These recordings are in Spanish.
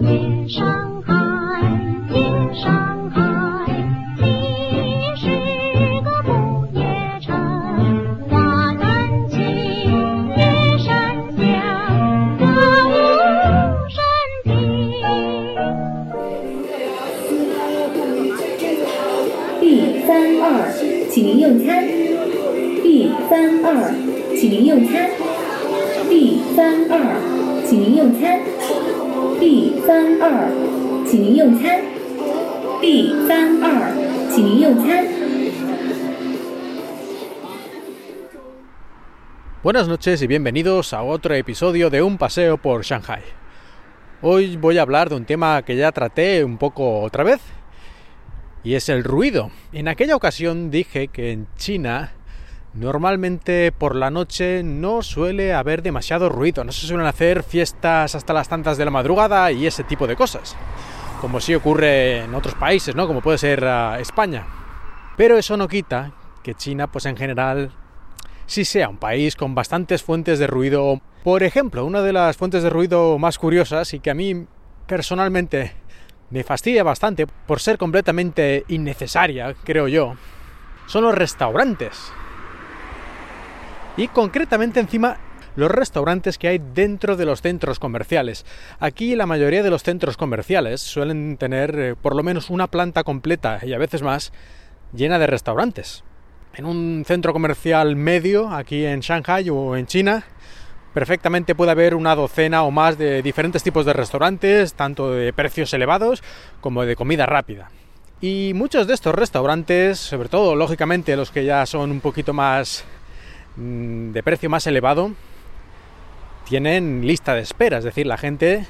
夜上海，夜上海，你是个不夜城。华南青，夜山香，歌舞升平。B 三二，请您用餐。B 三二，请您用餐。B 三二，请您用餐。B 三二，请您用餐。B 三二，请您用餐。 Buenas noches y bienvenidos a otro episodio de Un paseo por Shanghai. Hoy voy a hablar de un tema que ya traté un poco otra vez y es el ruido. En aquella ocasión dije que en China normalmente por la noche no suele haber demasiado ruido, no se suelen hacer fiestas hasta las tantas de la madrugada y ese tipo de cosas, como sí ocurre en otros países, ¿no? Como puede ser ah, España. Pero eso no quita que China, pues en general, sí sea un país con bastantes fuentes de ruido. Por ejemplo, una de las fuentes de ruido más curiosas y que a mí personalmente me fastidia bastante por ser completamente innecesaria, creo yo, son los restaurantes. Y concretamente encima los restaurantes que hay dentro de los centros comerciales. Aquí la mayoría de los centros comerciales suelen tener eh, por lo menos una planta completa y a veces más llena de restaurantes. En un centro comercial medio, aquí en Shanghai o en China, perfectamente puede haber una docena o más de diferentes tipos de restaurantes, tanto de precios elevados como de comida rápida. Y muchos de estos restaurantes, sobre todo lógicamente los que ya son un poquito más de precio más elevado, tienen lista de espera, es decir, la gente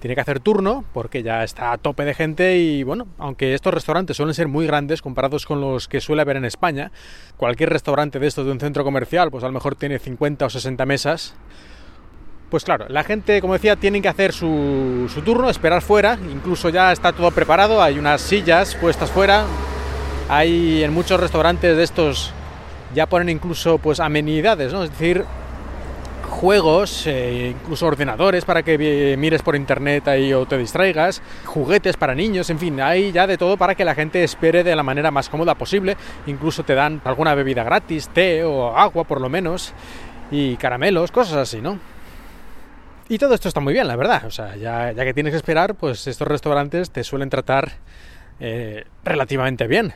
tiene que hacer turno porque ya está a tope de gente y bueno, aunque estos restaurantes suelen ser muy grandes comparados con los que suele haber en España, cualquier restaurante de estos de un centro comercial pues a lo mejor tiene 50 o 60 mesas, pues claro, la gente, como decía, tiene que hacer su, su turno, esperar fuera, incluso ya está todo preparado, hay unas sillas puestas fuera, hay en muchos restaurantes de estos ya ponen incluso pues amenidades, ¿no? Es decir, juegos, eh, incluso ordenadores para que mires por internet ahí o te distraigas, juguetes para niños, en fin, hay ya de todo para que la gente espere de la manera más cómoda posible. Incluso te dan alguna bebida gratis, té o agua por lo menos, y caramelos, cosas así, ¿no? Y todo esto está muy bien, la verdad. O sea, ya, ya que tienes que esperar, pues estos restaurantes te suelen tratar eh, relativamente bien.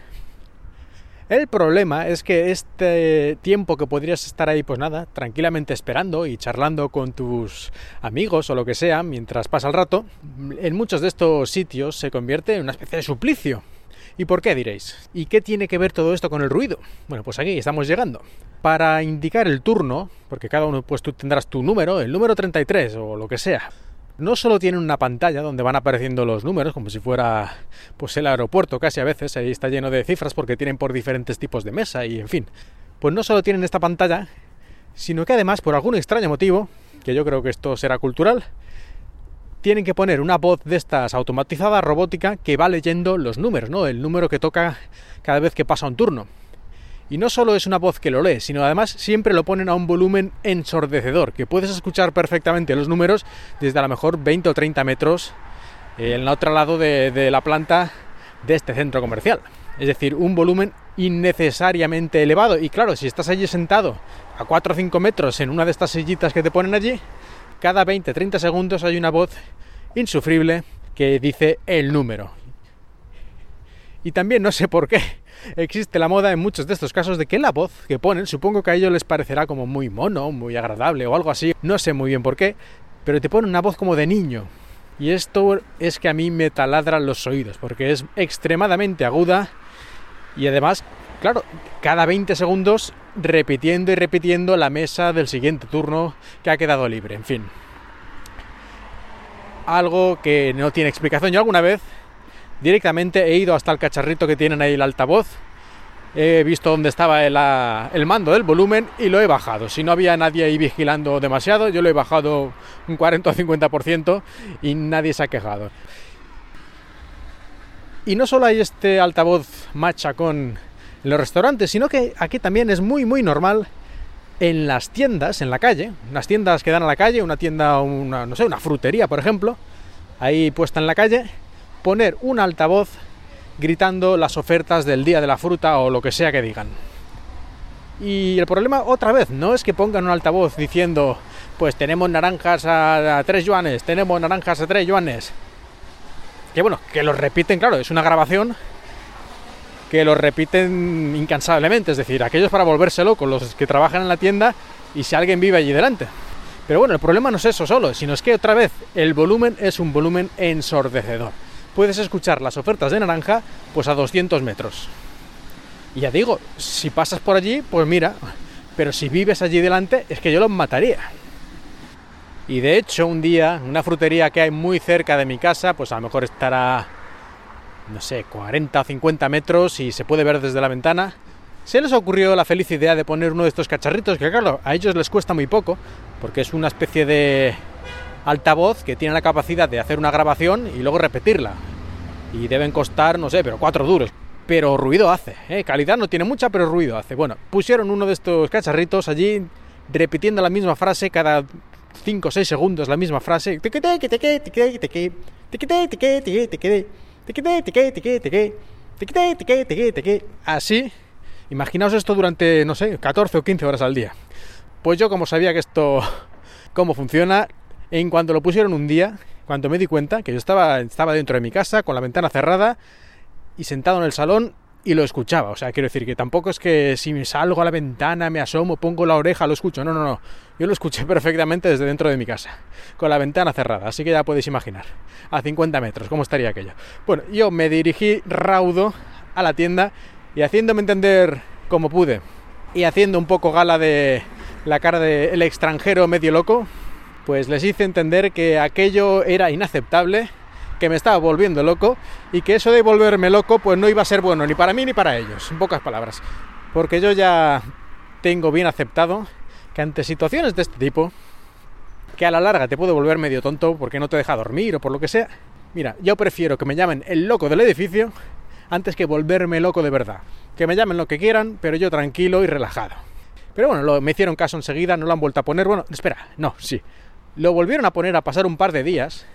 El problema es que este tiempo que podrías estar ahí, pues nada, tranquilamente esperando y charlando con tus amigos o lo que sea, mientras pasa el rato, en muchos de estos sitios se convierte en una especie de suplicio. ¿Y por qué diréis? ¿Y qué tiene que ver todo esto con el ruido? Bueno, pues aquí estamos llegando. Para indicar el turno, porque cada uno pues tú tendrás tu número, el número 33 o lo que sea, no solo tiene una pantalla donde van apareciendo los números, como si fuera pues el aeropuerto casi a veces, ahí está lleno de cifras porque tienen por diferentes tipos de mesa y en fin. Pues no solo tienen esta pantalla, sino que además por algún extraño motivo, que yo creo que esto será cultural, tienen que poner una voz de estas automatizada robótica que va leyendo los números, ¿no? El número que toca cada vez que pasa un turno. Y no solo es una voz que lo lee, sino además siempre lo ponen a un volumen ensordecedor, que puedes escuchar perfectamente los números desde a lo mejor 20 o 30 metros en el otro lado de, de la planta de este centro comercial. Es decir, un volumen innecesariamente elevado. Y claro, si estás allí sentado a 4 o 5 metros en una de estas sillitas que te ponen allí, cada 20-30 segundos hay una voz insufrible que dice el número. Y también no sé por qué existe la moda en muchos de estos casos de que la voz que ponen, supongo que a ellos les parecerá como muy mono, muy agradable o algo así, no sé muy bien por qué, pero te ponen una voz como de niño. Y esto es que a mí me taladra los oídos, porque es extremadamente aguda y además, claro, cada 20 segundos repitiendo y repitiendo la mesa del siguiente turno que ha quedado libre, en fin. Algo que no tiene explicación. Yo alguna vez directamente he ido hasta el cacharrito que tienen ahí el altavoz, he visto dónde estaba el, ah, el mando del volumen y lo he bajado. Si no había nadie ahí vigilando demasiado, yo lo he bajado un 40 o 50% y nadie se ha quejado. Y no solo hay este altavoz machacón en los restaurantes, sino que aquí también es muy muy normal en las tiendas, en la calle, unas tiendas que dan a la calle, una tienda, una, no sé, una frutería, por ejemplo, ahí puesta en la calle, poner un altavoz gritando las ofertas del día de la fruta o lo que sea que digan. Y el problema, otra vez, no es que pongan un altavoz diciendo, pues tenemos naranjas a 3 yuanes, tenemos naranjas a 3 yuanes. Que bueno, que lo repiten, claro, es una grabación que lo repiten incansablemente, es decir, aquellos para volverse locos, los que trabajan en la tienda y si alguien vive allí delante. Pero bueno, el problema no es eso solo, sino es que otra vez el volumen es un volumen ensordecedor. Puedes escuchar las ofertas de naranja pues a 200 metros. Y ya digo, si pasas por allí, pues mira, pero si vives allí delante, es que yo los mataría. Y de hecho, un día, una frutería que hay muy cerca de mi casa, pues a lo mejor estará, no sé, 40 o 50 metros y se puede ver desde la ventana, se les ocurrió la feliz idea de poner uno de estos cacharritos, que claro, a ellos les cuesta muy poco, porque es una especie de altavoz que tiene la capacidad de hacer una grabación y luego repetirla. Y deben costar, no sé, pero cuatro duros. Pero ruido hace, ¿eh? calidad no tiene mucha, pero ruido hace. Bueno, pusieron uno de estos cacharritos allí repitiendo la misma frase cada 5 o 6 segundos, la misma frase. Así, imaginaos esto durante, no sé, 14 o 15 horas al día. Pues yo como sabía que esto, cómo funciona, en cuanto lo pusieron un día, cuando me di cuenta que yo estaba, estaba dentro de mi casa con la ventana cerrada y sentado en el salón y lo escuchaba. O sea, quiero decir que tampoco es que si me salgo a la ventana, me asomo, pongo la oreja, lo escucho. No, no, no. Yo lo escuché perfectamente desde dentro de mi casa, con la ventana cerrada. Así que ya podéis imaginar, a 50 metros, cómo estaría aquello. Bueno, yo me dirigí raudo a la tienda y haciéndome entender como pude y haciendo un poco gala de la cara del extranjero medio loco, pues les hice entender que aquello era inaceptable que me estaba volviendo loco y que eso de volverme loco pues no iba a ser bueno ni para mí ni para ellos, en pocas palabras. Porque yo ya tengo bien aceptado que ante situaciones de este tipo, que a la larga te puede volver medio tonto porque no te deja dormir o por lo que sea, mira, yo prefiero que me llamen el loco del edificio antes que volverme loco de verdad. Que me llamen lo que quieran, pero yo tranquilo y relajado. Pero bueno, me hicieron caso enseguida, no lo han vuelto a poner. Bueno, espera, no, sí. Lo volvieron a poner a pasar un par de días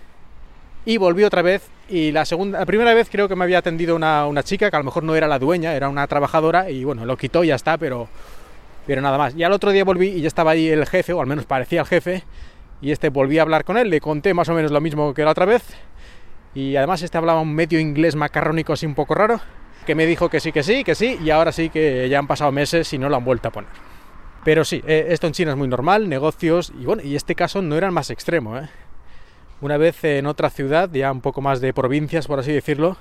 y volví otra vez y la segunda la primera vez creo que me había atendido una, una, chica que a lo mejor no era la dueña era una trabajadora y bueno lo quitó y ya está pero pero nada más. Y al otro día volví y ya estaba ahí el jefe o al menos parecía el jefe y este volví a hablar con él. Le conté más o menos lo mismo que la otra vez. Y además este hablaba un medio inglés macarrónico así un poco raro que me dijo que sí que sí que sí y ahora sí que ya han pasado meses y no lo han vuelto a poner pero sí esto en China es muy normal negocios y bueno y este caso no era el más extremo ¿eh? una vez en otra ciudad, ya un poco más de provincias, por así decirlo,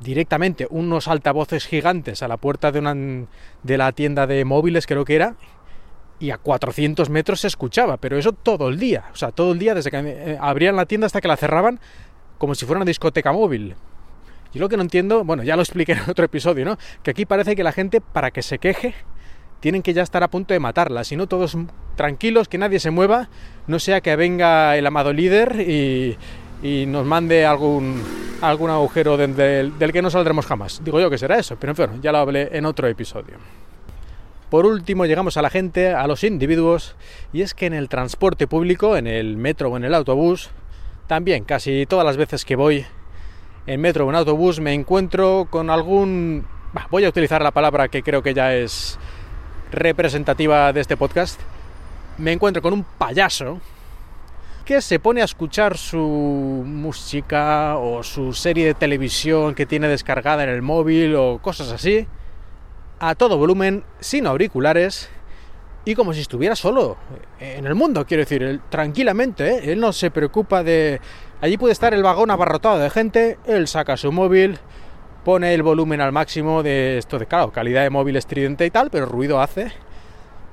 directamente unos altavoces gigantes a la puerta de, una, de la tienda de móviles, creo que era, y a 400 metros se escuchaba, pero eso todo el día, o sea, todo el día, desde que eh, abrían la tienda hasta que la cerraban, como si fuera una discoteca móvil. Yo lo que no entiendo, bueno, ya lo expliqué en otro episodio, ¿no? Que aquí parece que la gente, para que se queje, tienen que ya estar a punto de matarla, si no todos tranquilos, que nadie se mueva, no sea que venga el amado líder y, nos mande algún, algún agujero del, que no saldremos jamás. Digo yo que será eso, pero bueno, ya lo hablé en otro episodio. Por último, llegamos a la gente, a los individuos, y es que en el transporte público, en el metro o en el autobús, también casi todas las veces que voy en metro o en autobús me encuentro con algún... Voy a utilizar la palabra que creo que ya es representativa de este podcast, me encuentro con un payaso que se pone a escuchar su música o su serie de televisión que tiene descargada en el móvil o cosas así, a todo volumen, sin auriculares y como si estuviera solo en el mundo, quiero decir, tranquilamente, ¿eh? él no se preocupa de... Allí puede estar el vagón abarrotado de gente, él saca su móvil, pone el volumen al máximo de esto de, claro, calidad de móvil estridente y tal, pero ruido hace.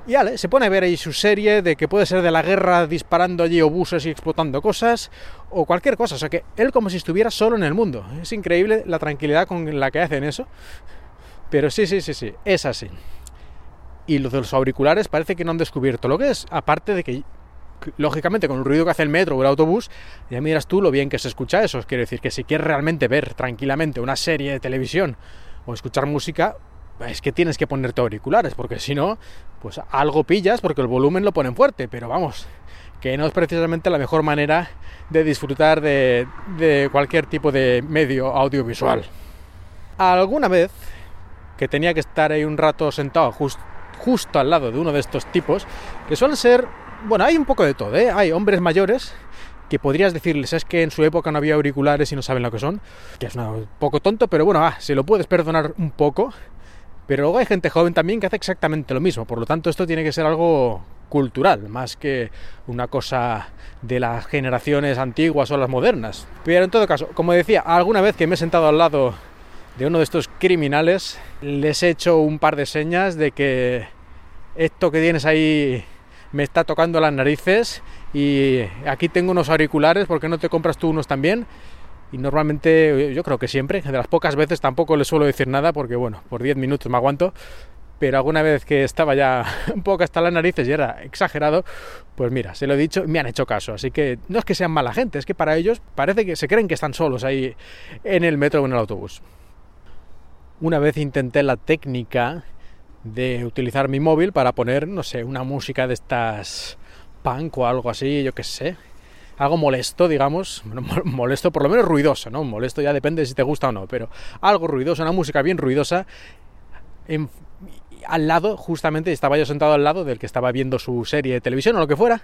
Y vale, se pone a ver ahí su serie de que puede ser de la guerra disparando allí obuses y explotando cosas, o cualquier cosa. O sea que él como si estuviera solo en el mundo. Es increíble la tranquilidad con la que hacen eso. Pero sí, sí, sí, sí, es así. Y los de los auriculares parece que no han descubierto lo que es. Aparte de que, lógicamente, con el ruido que hace el metro o el autobús, ya miras tú lo bien que se escucha eso. Quiere decir que si quieres realmente ver tranquilamente una serie de televisión o escuchar música, es que tienes que ponerte auriculares, porque si no, pues algo pillas porque el volumen lo ponen fuerte, pero vamos, que no es precisamente la mejor manera de disfrutar de, de cualquier tipo de medio audiovisual. Alguna vez que tenía que estar ahí un rato sentado justo al lado de uno de estos tipos, que suelen ser, bueno, hay un poco de todo, ¿eh? Hay hombres mayores que podrías decirles es que en su época no había auriculares y no saben lo que son, que es un poco tonto, pero bueno, ah, se lo puedes perdonar un poco. Pero luego hay gente joven también que hace exactamente lo mismo, por lo tanto esto tiene que ser algo cultural, más que una cosa de las generaciones antiguas o las modernas. Pero en todo caso, como decía, alguna vez que me he sentado al lado de uno de estos criminales, les he hecho un par de señas de que esto que tienes ahí me está tocando las narices y aquí tengo unos auriculares, ¿por qué no te compras tú unos también? Y normalmente, yo creo que siempre, de las pocas veces tampoco les suelo decir nada porque, bueno, por 10 minutos me aguanto, pero alguna vez que estaba ya un poco hasta las narices y era exagerado, pues mira, se lo he dicho me han hecho caso. Así que no es que sean mala gente, es que para ellos parece que se creen que están solos ahí en el metro o en el autobús. Una vez intenté la técnica de utilizar mi móvil para poner, no sé, una música de estas punk o algo así, yo qué sé. Algo molesto, digamos, molesto, por lo menos ruidoso, ¿no? Molesto ya depende de si te gusta o no, pero algo ruidoso, una música bien ruidosa. al lado, justamente, estaba yo sentado al lado del que estaba viendo su serie de televisión o lo que fuera,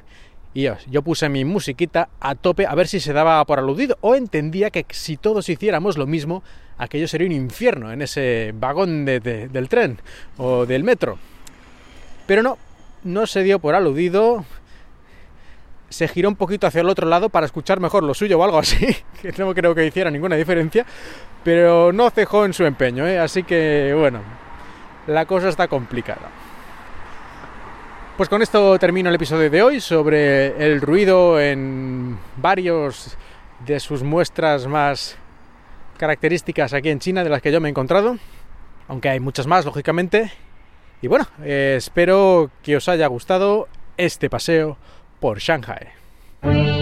y yo, yo, puse mi musiquita a tope a ver si se daba por aludido o entendía que si todos hiciéramos lo mismo, aquello sería un infierno en ese vagón del tren o del metro. Pero no, no se dio por aludido, se giró un poquito hacia el otro lado para escuchar mejor lo suyo o algo así, que no creo que hiciera ninguna diferencia, pero no cejó en su empeño, ¿eh? así que bueno, la cosa está complicada. Pues con esto termino el episodio de hoy sobre el ruido en varios de sus muestras más características aquí en China de las que yo me he encontrado, aunque hay muchas más, lógicamente. Y bueno, eh, espero que os haya gustado este paseo por Shanghai.